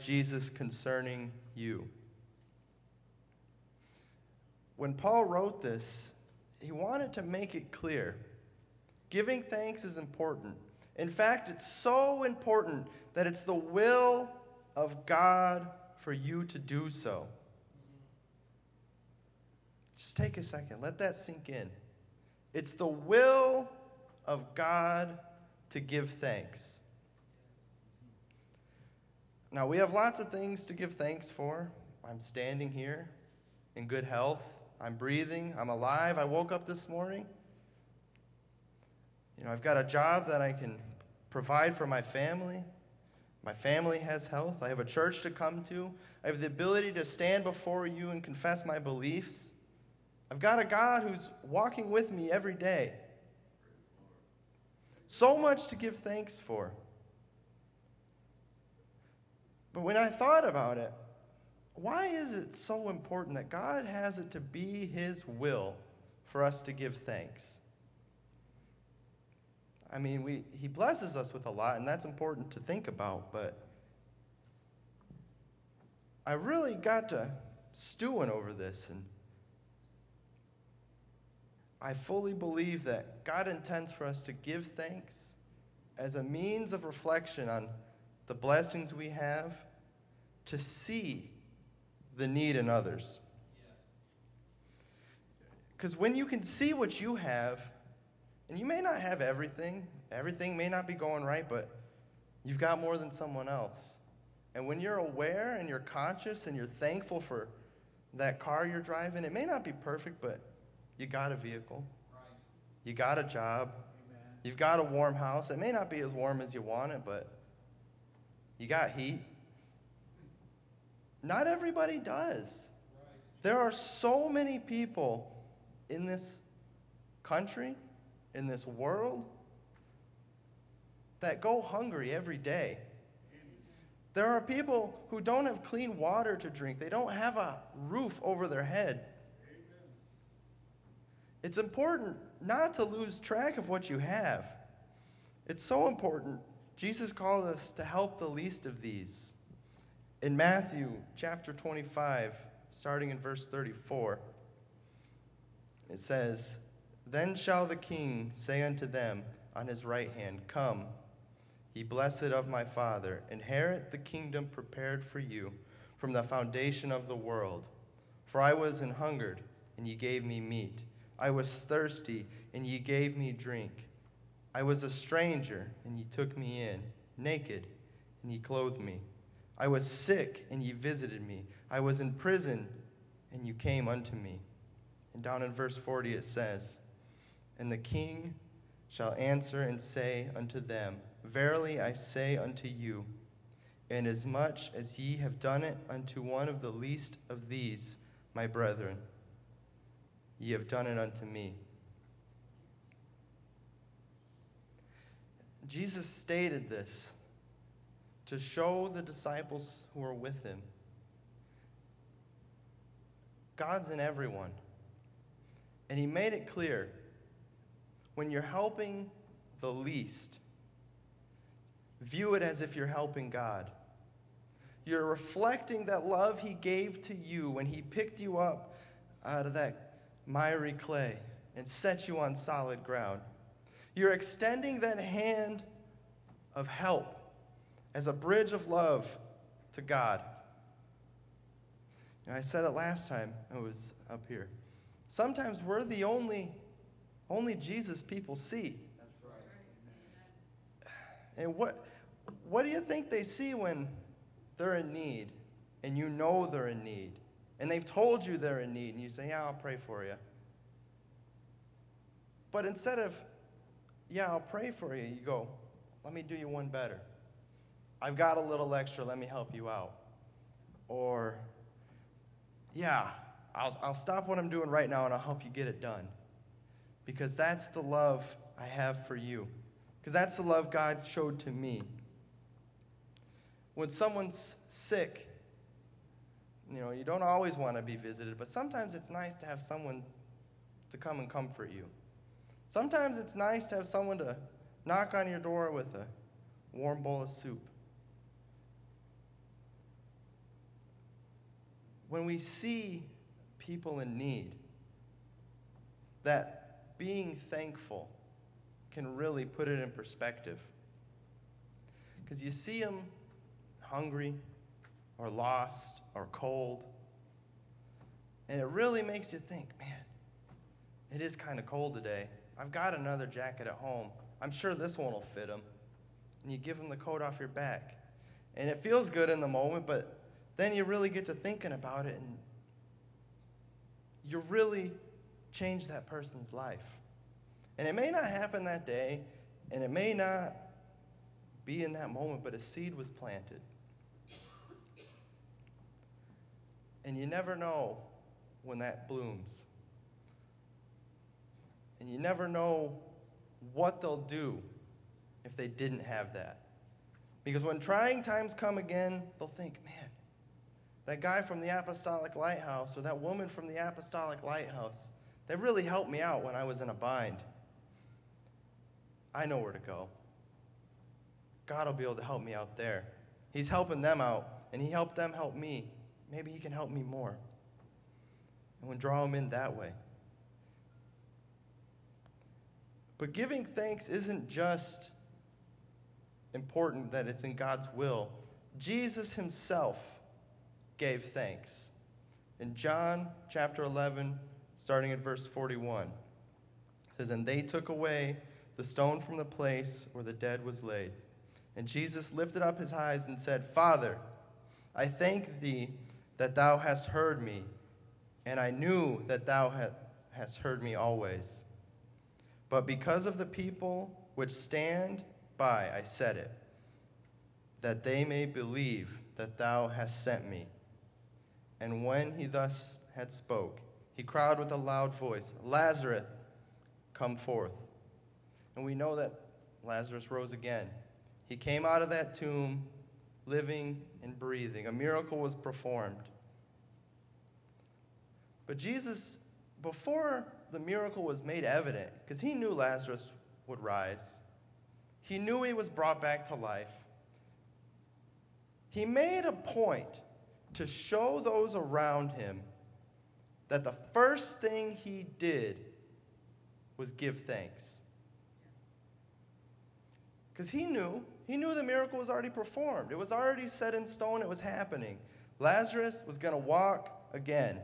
Jesus concerning you. When Paul wrote this, he wanted to make it clear. Giving thanks is important. In fact, it's so important that it's the will of God for you to do so. Just take a second, let that sink in. It's the will of God to give thanks. Now, we have lots of things to give thanks for. I'm standing here in good health. I'm breathing. I'm alive. I woke up this morning. You know, I've got a job that I can provide for my family. My family has health. I have a church to come to. I have the ability to stand before you and confess my beliefs. I've got a God who's walking with me every day. So much to give thanks for. But when I thought about it, why is it so important that God has it to be His will for us to give thanks? I mean, we, He blesses us with a lot, and that's important to think about, but I really got to stewing over this, and I fully believe that God intends for us to give thanks as a means of reflection on the blessings we have, to see the need in others. Because when you can see what you have, and you may not have everything, everything may not be going right, but you've got more than someone else. And when you're aware and you're conscious and you're thankful for that car you're driving, it may not be perfect, but you got a vehicle, you got a job, you've got a warm house. It may not be as warm as you want it, but you got heat. Not everybody does. There are so many people in this country, in this world, that go hungry every day. There are people who don't have clean water to drink, they don't have a roof over their head. It's important not to lose track of what you have. It's so important Jesus called us to help the least of these. In Matthew chapter 25, starting in verse 34, it says, Then shall the king say unto them on his right hand, Come, ye blessed of my Father, inherit the kingdom prepared for you from the foundation of the world. For I was an hungered, and ye gave me meat. I was thirsty, and ye gave me drink. I was a stranger, and ye took me in, naked, and ye clothed me. I was sick, and ye visited me. I was in prison, and you came unto me. And down in verse 40 it says, And the king shall answer and say unto them, Verily I say unto you, inasmuch as ye have done it unto one of the least of these, my brethren, ye have done it unto me. Jesus stated this to show the disciples who were with him God's in everyone. And he made it clear when you're helping the least, view it as if you're helping God. You're reflecting that love he gave to you when he picked you up out of that miry clay and set you on solid ground. You're extending that hand of help as a bridge of love to God. I said it last time I was up here. Sometimes we're the only, only Jesus people see. And what, what do you think they see when they're in need and you know they're in need? And they've told you they're in need and you say, Yeah, I'll pray for you. But instead of, Yeah, I'll pray for you, you go, Let me do you one better. I've got a little extra, let me help you out. Or, yeah, I'll, I'll stop what I'm doing right now and I'll help you get it done. Because that's the love I have for you. Because that's the love God showed to me. When someone's sick, you know, you don't always want to be visited, but sometimes it's nice to have someone to come and comfort you. Sometimes it's nice to have someone to knock on your door with a warm bowl of soup. when we see people in need, that being thankful can really put it in perspective. Because you see them hungry or lost or cold, and it really makes you think, man, it is kind of cold today. I've got another jacket at home. I'm sure this one will fit him. And you give him the coat off your back. And it feels good in the moment, but then you really get to thinking about it and you really change that person's life. And it may not happen that day, and it may not be in that moment, but a seed was planted. And you never know when that blooms. And you never know what they'll do if they didn't have that. Because when trying times come again, they'll think, man, that guy from the Apostolic Lighthouse or that woman from the Apostolic Lighthouse, they really helped me out when I was in a bind. I know where to go. God will be able to help me out there. He's helping them out, and He helped them help me. Maybe He can help me more. And we'll draw them in that way. But giving thanks isn't just important that it's in God's will. Jesus himself gave thanks. In John chapter 11, starting at verse 41, it says, And they took away the stone from the place where the dead was laid. And Jesus lifted up his eyes and said, Father, I thank thee that thou hast heard me, and I knew that thou hast heard me always. But because of the people which stand by, I said it, that they may believe that thou hast sent me. And when he thus had spoke, he cried with a loud voice, Lazarus, come forth. And we know that Lazarus rose again. He came out of that tomb living and breathing. A miracle was performed. But Jesus, before the miracle was made evident because he knew Lazarus would rise. He knew he was brought back to life. He made a point to show those around him that the first thing he did was give thanks. Because he knew, he knew the miracle was already performed. It was already set in stone, it was happening. Lazarus was going to walk again.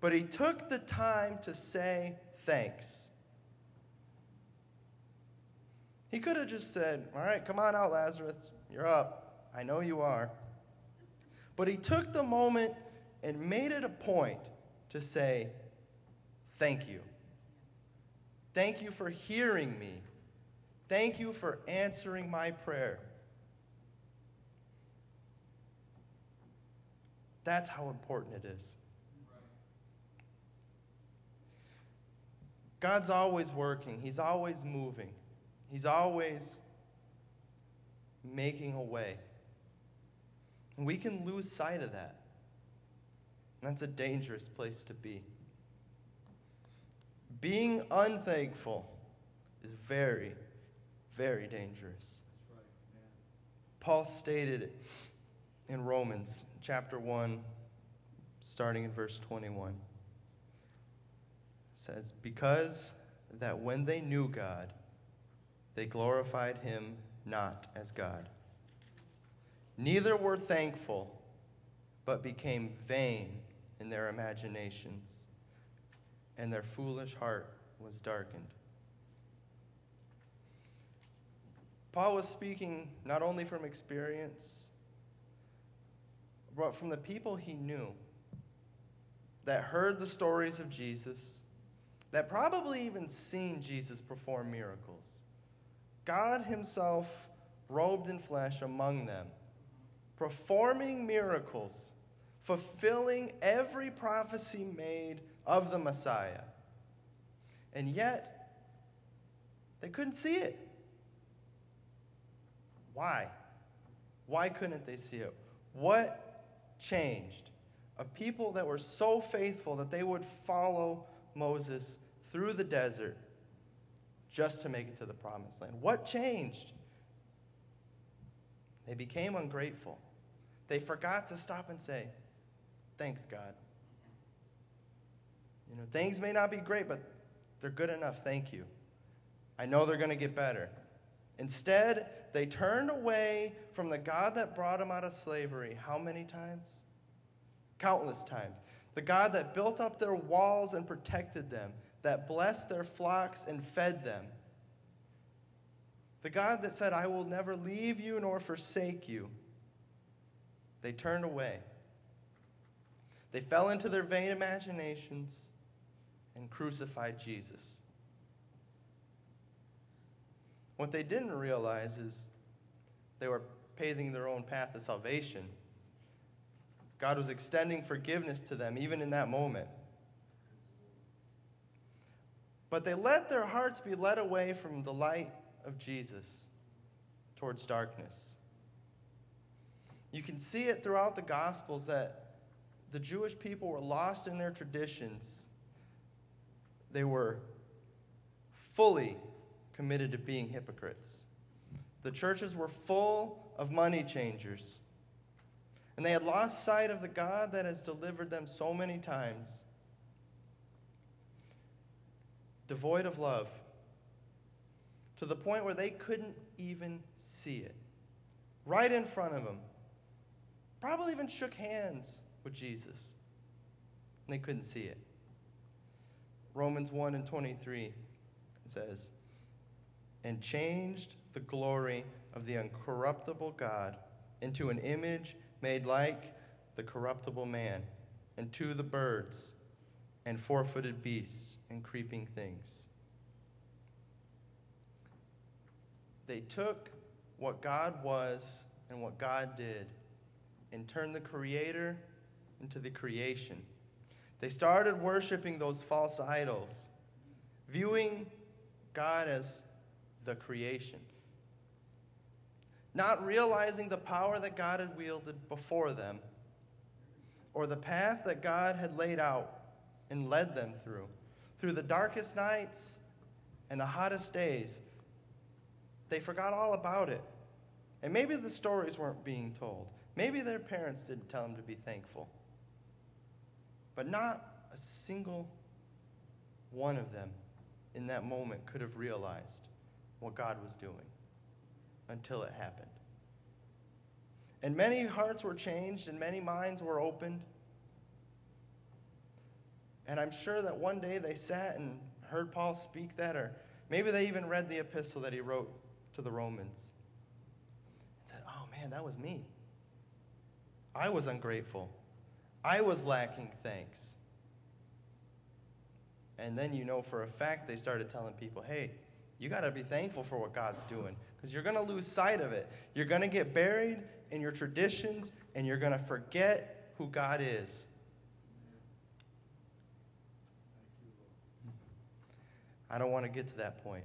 But he took the time to say thanks. He could have just said, All right, come on out, Lazarus. You're up. I know you are. But he took the moment and made it a point to say, Thank you. Thank you for hearing me. Thank you for answering my prayer. That's how important it is. God's always working, He's always moving, He's always making a way. And we can lose sight of that. And that's a dangerous place to be. Being unthankful is very, very dangerous. Paul stated it in Romans chapter 1, starting in verse 21 says, Because that when they knew God, they glorified him not as God. Neither were thankful, but became vain in their imaginations, and their foolish heart was darkened. Paul was speaking not only from experience, but from the people he knew that heard the stories of Jesus that probably even seen Jesus perform miracles. God Himself, robed in flesh among them, performing miracles, fulfilling every prophecy made of the Messiah. And yet, they couldn't see it. Why? Why couldn't they see it? What changed? A people that were so faithful that they would follow Moses through the desert just to make it to the promised land. What changed? They became ungrateful. They forgot to stop and say, thanks, God. You know, things may not be great, but they're good enough. Thank you. I know they're going to get better. Instead, they turned away from the God that brought them out of slavery. How many times? Countless times. The God that built up their walls and protected them, that blessed their flocks and fed them. The God that said, I will never leave you nor forsake you. They turned away. They fell into their vain imaginations and crucified Jesus. What they didn't realize is they were paving their own path to salvation. God was extending forgiveness to them even in that moment. But they let their hearts be led away from the light of Jesus towards darkness. You can see it throughout the Gospels that the Jewish people were lost in their traditions. They were fully committed to being hypocrites. The churches were full of money changers. And they had lost sight of the God that has delivered them so many times. Devoid of love, to the point where they couldn't even see it. Right in front of them. Probably even shook hands with Jesus. And they couldn't see it. Romans 1 and 23 says, And changed the glory of the uncorruptible God into an image made like the corruptible man, and to the birds, and four footed beasts, and creeping things. They took what God was and what God did and turned the Creator into the creation. They started worshiping those false idols, viewing God as the creation, not realizing the power that God had wielded before them or the path that God had laid out and led them through. Through the darkest nights and the hottest days, they forgot all about it. And maybe the stories weren't being told. Maybe their parents didn't tell them to be thankful. But not a single one of them in that moment could have realized what God was doing until it happened. And many hearts were changed and many minds were opened. And I'm sure that one day they sat and heard Paul speak that, or maybe they even read the epistle that he wrote to the Romans and said, Oh man, that was me. I was ungrateful. I was lacking thanks. And then you know for a fact they started telling people, hey, you got to be thankful for what God's doing because you're going to lose sight of it. You're going to get buried in your traditions and you're going to forget who God is. I don't want to get to that point.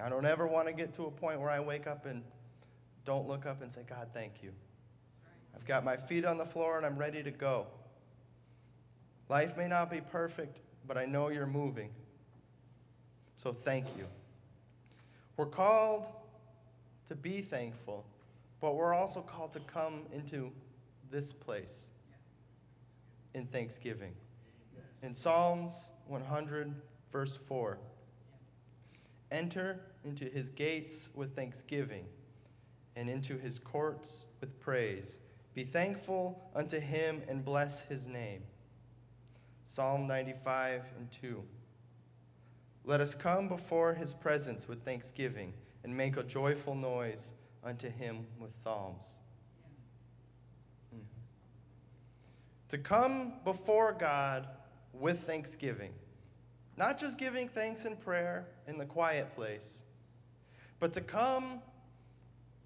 I don't ever want to get to a point where I wake up and don't look up and say, God, thank you. I've got my feet on the floor and I'm ready to go. Life may not be perfect, but I know you're moving. So thank you. We're called to be thankful, but we're also called to come into this place in thanksgiving. In Psalms 100, verse 4 Enter into his gates with thanksgiving and into his courts with praise. Be thankful unto him and bless his name. Psalm 95 and 2. Let us come before his presence with thanksgiving and make a joyful noise unto him with psalms. Hmm. To come before God with thanksgiving, not just giving thanks in prayer in the quiet place, but to come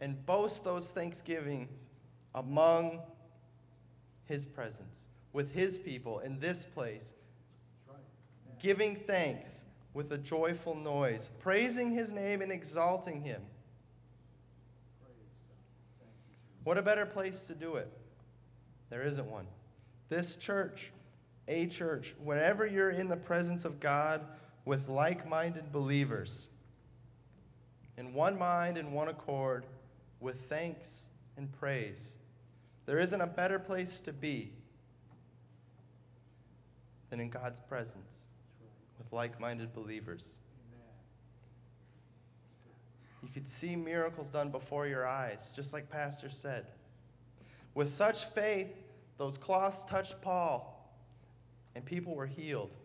and boast those thanksgivings among his presence, with his people in this place, giving thanks with a joyful noise, praising his name and exalting him. What a better place to do it? There isn't one. This church, a church, whenever you're in the presence of God with like minded believers, in one mind and one accord, with thanks and praise There isn't a better place to be than in God's presence like minded believers. You could see miracles done before your eyes, just like Pastor said. With such faith, those cloths touched Paul, and people were healed.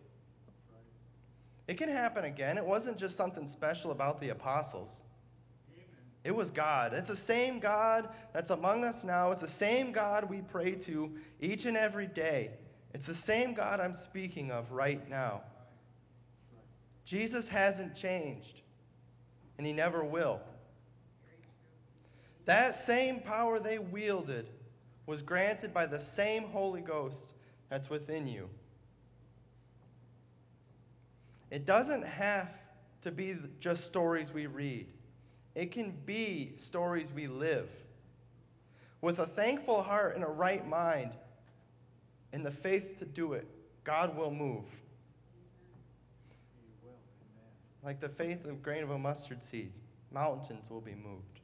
It can happen again. It wasn't just something special about the apostles. It was God. It's the same God that's among us now. It's the same God we pray to each and every day. It's the same God I'm speaking of right now. Jesus hasn't changed, and he never will. That same power they wielded was granted by the same Holy Ghost that's within you. It doesn't have to be just stories we read, it can be stories we live. With a thankful heart and a right mind, and the faith to do it, God will move. Like the faith of a grain of a mustard seed, mountains will be moved.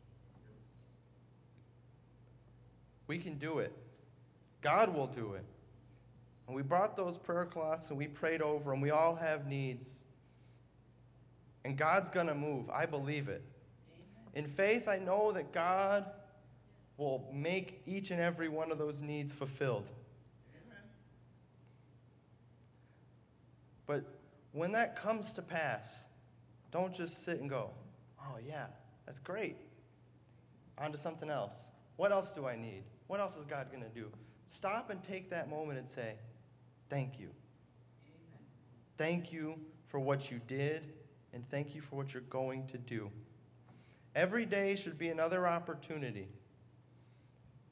We can do it. God will do it. And we brought those prayer cloths and we prayed over them. We all have needs. And God's going to move. I believe it. In faith, I know that God will make each and every one of those needs fulfilled. But when that comes to pass, don't just sit and go, oh, yeah, that's great. On to something else. What else do I need? What else is God going to do? Stop and take that moment and say, Thank you. Amen. Thank you for what you did, and thank you for what you're going to do. Every day should be another opportunity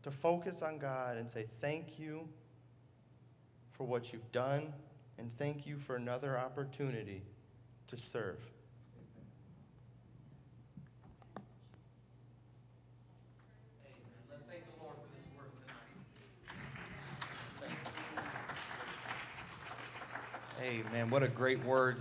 to focus on God and say, Thank you for what you've done, and thank you for another opportunity to serve. Amen. What a great word